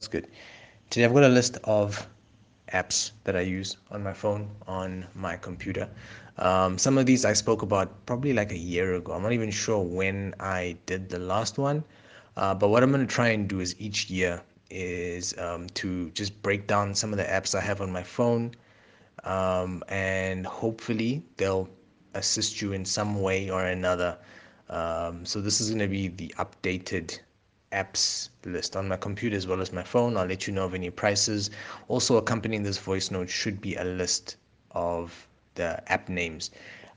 That's good. Today I've got a list of apps that I use on my phone, on my computer. Um, some of these I spoke about probably like a year ago. I'm not even sure when I did the last one. Uh, but what I'm going to try and do is each year is um, to just break down some of the apps I have on my phone. Um, and hopefully they'll assist you in some way or another. Um, so this is going to be the updated apps list on my computer as well as my phone. I'll let you know of any prices. Also, accompanying this voice note should be a list of the app names.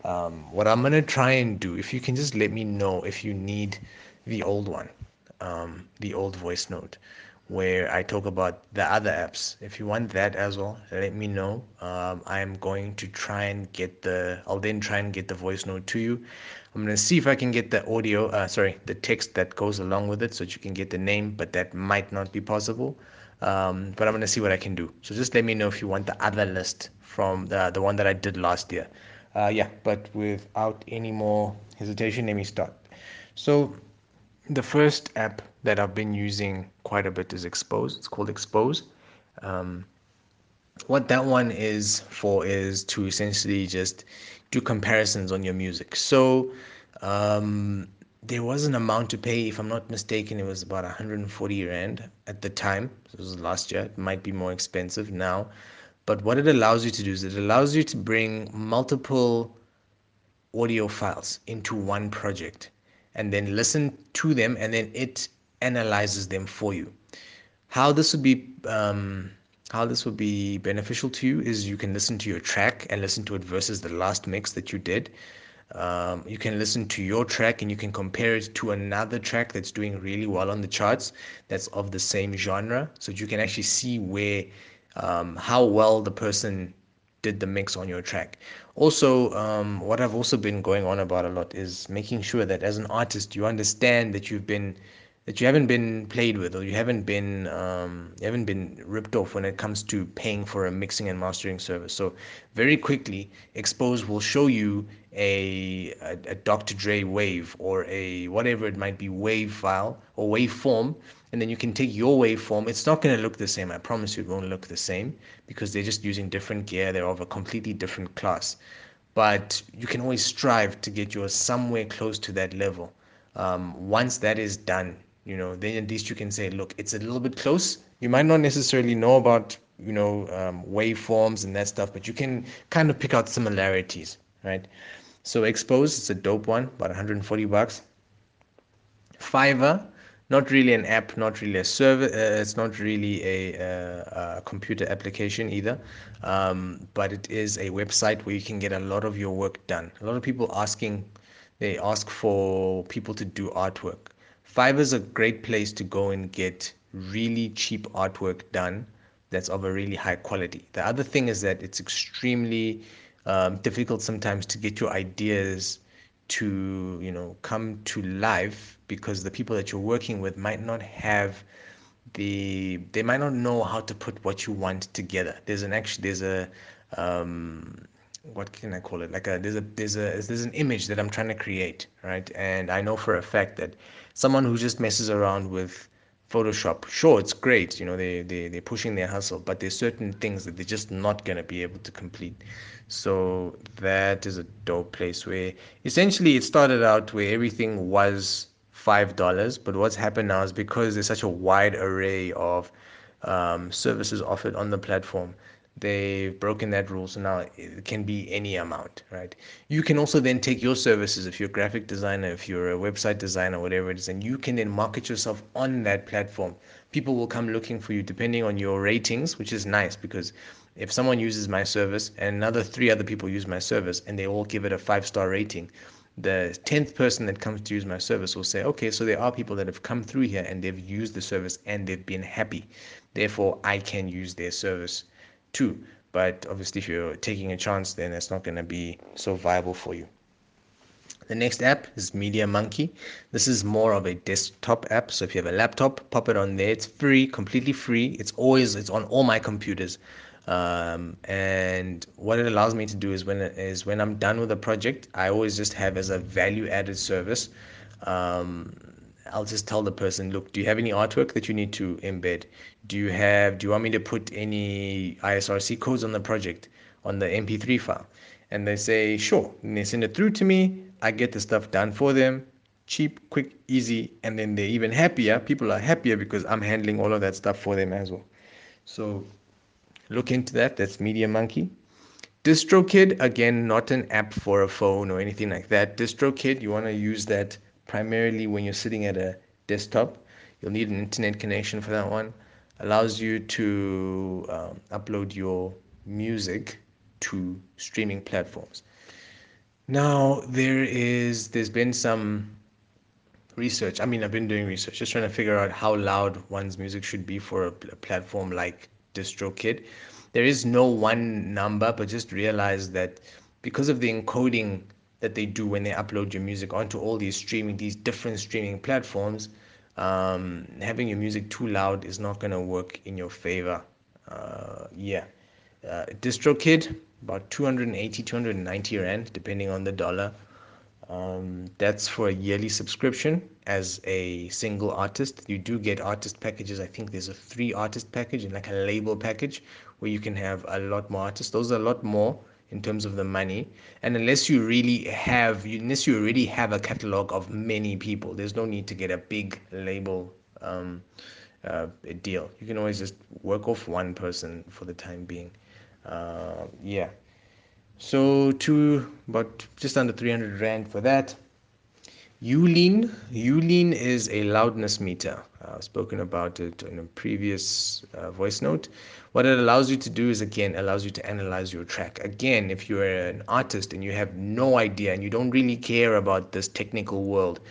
Um, what I'm going to try and do, if you can just let me know if you need the old one, um, the old voice note where I talk about the other apps. If you want that as well, let me know. Um, I'm going to try and get the, I'll then try and get the voice note to you. I'm going to see if I can get the audio, uh, sorry, the text that goes along with it so that you can get the name, but that might not be possible. Um, but I'm going to see what I can do. So just let me know if you want the other list from the, the one that I did last year. Uh, yeah, but without any more hesitation, let me start. So the first app that I've been using quite a bit is Expose. It's called Expose. Um, what that one is for is to essentially just do comparisons on your music. So um, there was an amount to pay, if I'm not mistaken, it was about 140 Rand at the time. This was last year. It might be more expensive now. But what it allows you to do is it allows you to bring multiple audio files into one project and then listen to them and then it analyzes them for you. How this would be um, how this would be beneficial to you is you can listen to your track and listen to it versus the last mix that you did. Um, you can listen to your track and you can compare it to another track that's doing really well on the charts that's of the same genre so you can actually see where um, how well the person did the mix on your track. Also, um, what I've also been going on about a lot is making sure that as an artist you understand that you've been that you haven't been played with or you haven't been um, you haven't been ripped off when it comes to paying for a mixing and mastering service. So very quickly, Expose will show you a, a, a Dr. Dre wave or a whatever it might be wave file or waveform and then you can take your waveform. It's not going to look the same. I promise you it won't look the same because they're just using different gear. They're of a completely different class. But you can always strive to get yours somewhere close to that level. Um, once that is done, you know, then at least you can say, look, it's a little bit close. You might not necessarily know about, you know, um, waveforms and that stuff, but you can kind of pick out similarities, right? So Expose, it's a dope one, about 140 bucks. Fiverr, not really an app, not really a server. Uh, it's not really a, uh, a computer application either, um, but it is a website where you can get a lot of your work done. A lot of people asking, they ask for people to do artwork. Fiverr is a great place to go and get really cheap artwork done that's of a really high quality. The other thing is that it's extremely um, difficult sometimes to get your ideas to you know come to life because the people that you're working with might not have the they might not know how to put what you want together there's an actually there's a um what can i call it like a there's a there's a there's an image that i'm trying to create right and i know for a fact that someone who just messes around with Photoshop. Sure, it's great, you know, they, they, they're pushing their hustle, but there's certain things that they're just not to be able to complete. So that is a dope place where essentially it started out where everything was $5, but what's happened now is because there's such a wide array of um, services offered on the platform, they've broken that rule so now it can be any amount right? You can also then take your services if you're a graphic designer if you're a website designer whatever it is and you can then market yourself on that platform. People will come looking for you depending on your ratings which is nice because if someone uses my service and another three other people use my service and they all give it a five star rating the 10th person that comes to use my service will say okay so there are people that have come through here and they've used the service and they've been happy. Therefore i can use their service too. But obviously, if you're taking a chance, then it's not going to be so viable for you. The next app is Media Monkey. This is more of a desktop app. So if you have a laptop, pop it on there. It's free, completely free. It's always it's on all my computers. Um, and what it allows me to do is when is when I'm done with a project, I always just have as a value added service um, I'll just tell the person, look, do you have any artwork that you need to embed? Do you have, do you want me to put any ISRC codes on the project, on the MP3 file? And they say, sure. And they send it through to me. I get the stuff done for them, cheap, quick, easy. And then they're even happier. People are happier because I'm handling all of that stuff for them as well. So look into that. That's Media Monkey. DistroKid, again, not an app for a phone or anything like that. DistroKid, you want to use that primarily when you're sitting at a desktop. You'll need an internet connection for that one. Allows you to um, upload your music to streaming platforms. Now there is there's been some research. I mean, I've been doing research, just trying to figure out how loud one's music should be for a, a platform like DistroKid. There is no one number, but just realize that because of the encoding that they do when they upload your music onto all these streaming, these different streaming platforms, um, having your music too loud is not going to work in your favor. Uh, yeah. Uh, DistroKid, about 280, 290 Rand, depending on the dollar. Um, that's for a yearly subscription as a single artist. You do get artist packages. I think there's a three artist package and like a label package where you can have a lot more artists. Those are a lot more in terms of the money. And unless you really have unless you already have a catalog of many people there's no need to get a big label um, uh, deal. You can always just work off one person for the time being. Uh, yeah. So to about just under 300 rand for that Youlean. Youlean is a loudness meter. I've spoken about it in a previous uh, voice note. What it allows you to do is, again, allows you to analyze your track. Again, if you're an artist and you have no idea and you don't really care about this technical world,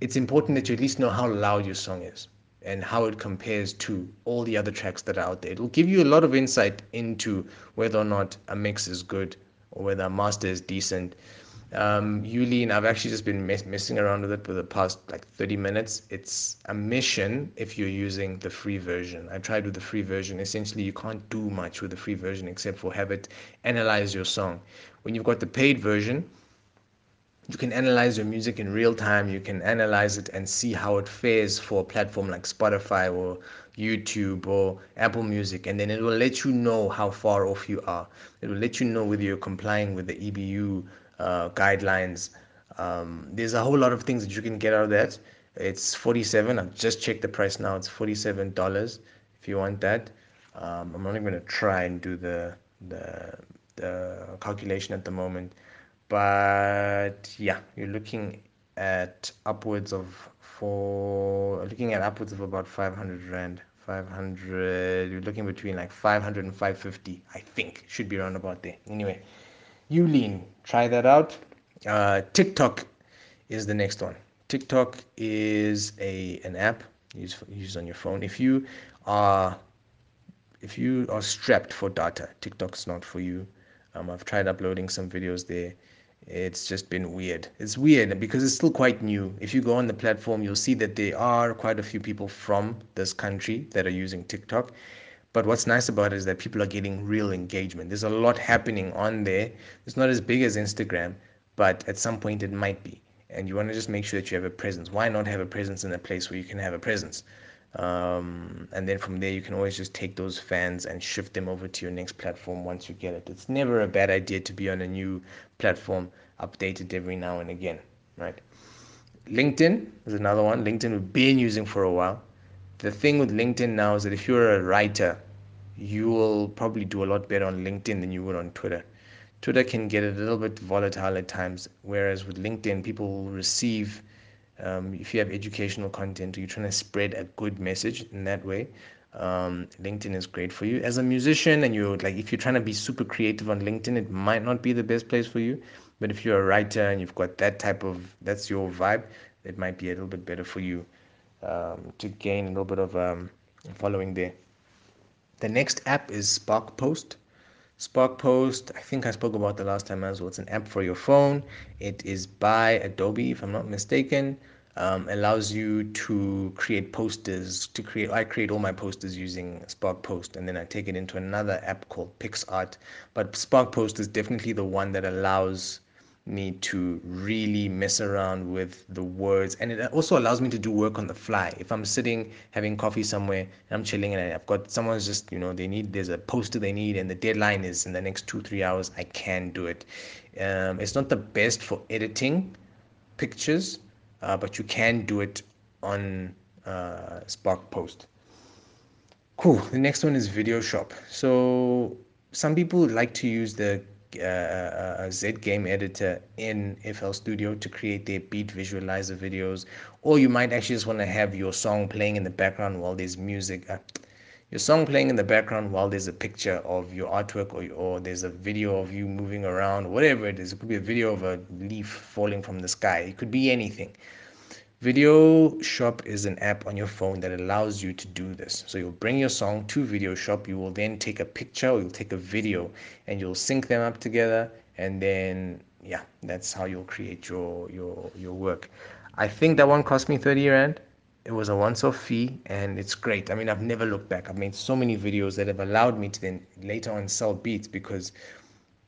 it's important that you at least know how loud your song is and how it compares to all the other tracks that are out there. It will give you a lot of insight into whether or not a mix is good or whether a master is decent um, Youlean, I've actually just been mess- messing around with it for the past like 30 minutes. It's a mission if you're using the free version. I tried with the free version. Essentially, you can't do much with the free version except for have it analyze your song. When you've got the paid version, you can analyze your music in real time. You can analyze it and see how it fares for a platform like Spotify or YouTube or Apple Music, and then it will let you know how far off you are. It will let you know whether you're complying with the EBU uh, guidelines. Um, there's a whole lot of things that you can get out of that. It's 47. I've just checked the price now. It's $47 if you want that. Um, I'm not even going to try and do the, the, the calculation at the moment. But yeah, you're looking at upwards of for looking at upwards of about 500 rand 500 you're looking between like 500 and 550 i think should be around about there anyway Youlean, try that out. Uh, TikTok is the next one. TikTok is a an app used used on your phone. If you are if you are strapped for data, TikTok's not for you. Um, I've tried uploading some videos there. It's just been weird. It's weird because it's still quite new. If you go on the platform, you'll see that there are quite a few people from this country that are using TikTok. But what's nice about it is that people are getting real engagement. There's a lot happening on there. It's not as big as Instagram, but at some point it might be. And you want to just make sure that you have a presence. Why not have a presence in a place where you can have a presence? Um, and then from there, you can always just take those fans and shift them over to your next platform once you get it. It's never a bad idea to be on a new platform, updated every now and again, right? LinkedIn is another one. LinkedIn we've been using for a while the thing with LinkedIn now is that if you're a writer, you will probably do a lot better on LinkedIn than you would on Twitter. Twitter can get a little bit volatile at times, whereas with LinkedIn, people will receive, um, if you have educational content you're trying to spread a good message in that way, um, LinkedIn is great for you. As a musician, and you're like, if you're trying to be super creative on LinkedIn, it might not be the best place for you. But if you're a writer and you've got that type of, that's your vibe, it might be a little bit better for you um, to gain a little bit of um, following there. The next app is Spark Post. Spark Post, I think I spoke about the last time as well. It's an app for your phone. It is by Adobe, if I'm not mistaken. Um, allows you to create posters. To create, I create all my posters using Spark Post, and then I take it into another app called PicsArt. But Spark Post is definitely the one that allows me to really mess around with the words. And it also allows me to do work on the fly. If i'm sitting having coffee somewhere i'm chilling and i've got someone's just you know they need there's a poster they need and the deadline is in the next two three hours i can do it. Um, it's not the best for editing pictures uh, but you can do it on uh, spark post. Cool. The next one is video shop. So some people like to use the a ZGameEditor in FL Studio to create their beat visualizer videos, or you might actually just want to have your song playing in the background while there's music. Uh, your song playing in the background while there's a picture of your artwork or, or there's a video of you moving around, whatever it is. It could be a video of a leaf falling from the sky. It could be anything. Video Shop is an app on your phone that allows you to do this. So you'll bring your song to Video Shop. You will then take a picture or you'll take a video and you'll sync them up together. And then, yeah, that's how you'll create your, your, your work. I think that one cost me 30 Rand. It was a once off fee and it's great. I mean, I've never looked back. I've made so many videos that have allowed me to then later on sell beats because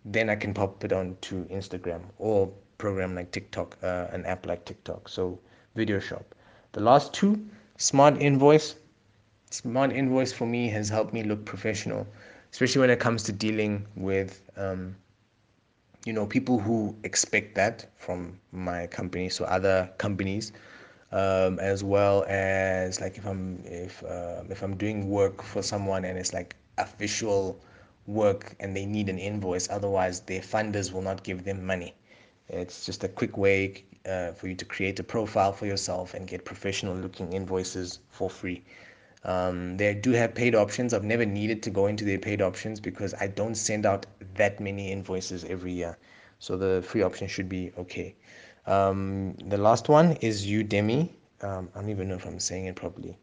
then I can pop it onto Instagram or program like TikTok, uh, an app like TikTok. So, video shop. The last two, Smart Invoice. Smart Invoice for me has helped me look professional, especially when it comes to dealing with, um, you know, people who expect that from my company, so other companies, um, as well as like if I'm if uh, if I'm doing work for someone and it's like official work and they need an invoice, otherwise their funders will not give them money. It's just a quick way uh, for you to create a profile for yourself and get professional looking invoices for free. Um, they do have paid options. I've never needed to go into their paid options because I don't send out that many invoices every year. So the free option should be okay. Um, the last one is Udemy. Um, I don't even know if I'm saying it properly,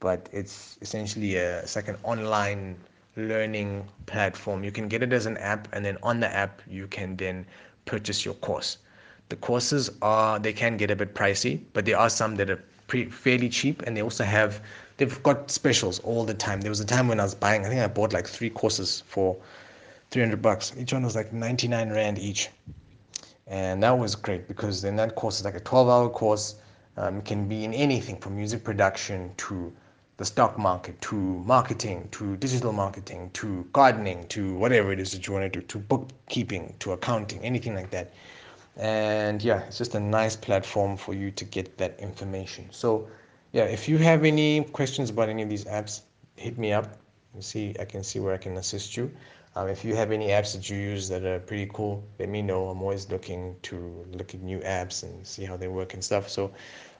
but it's essentially a, it's like an online learning platform. You can get it as an app, and then on the app, you can then purchase your course. The courses are they can get a bit pricey, but there are some that are pretty fairly cheap, and they also have they've got specials all the time. There was a time when I was buying, I think I bought like three courses for 300 bucks. Each one was like 99 rand each, and that was great because then that course is like a 12-hour course. Um, can be in anything from music production to the stock market to marketing to digital marketing to gardening to whatever it is that you want to do to bookkeeping to accounting anything like that and yeah it's just a nice platform for you to get that information. So yeah if you have any questions about any of these apps hit me up. And see i can see where i can assist you. Um, if you have any apps that you use that are pretty cool let me know. I'm always looking to look at new apps and see how they work and stuff. So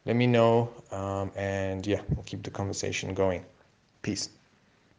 let me know. Um, and yeah we'll keep the conversation going. Peace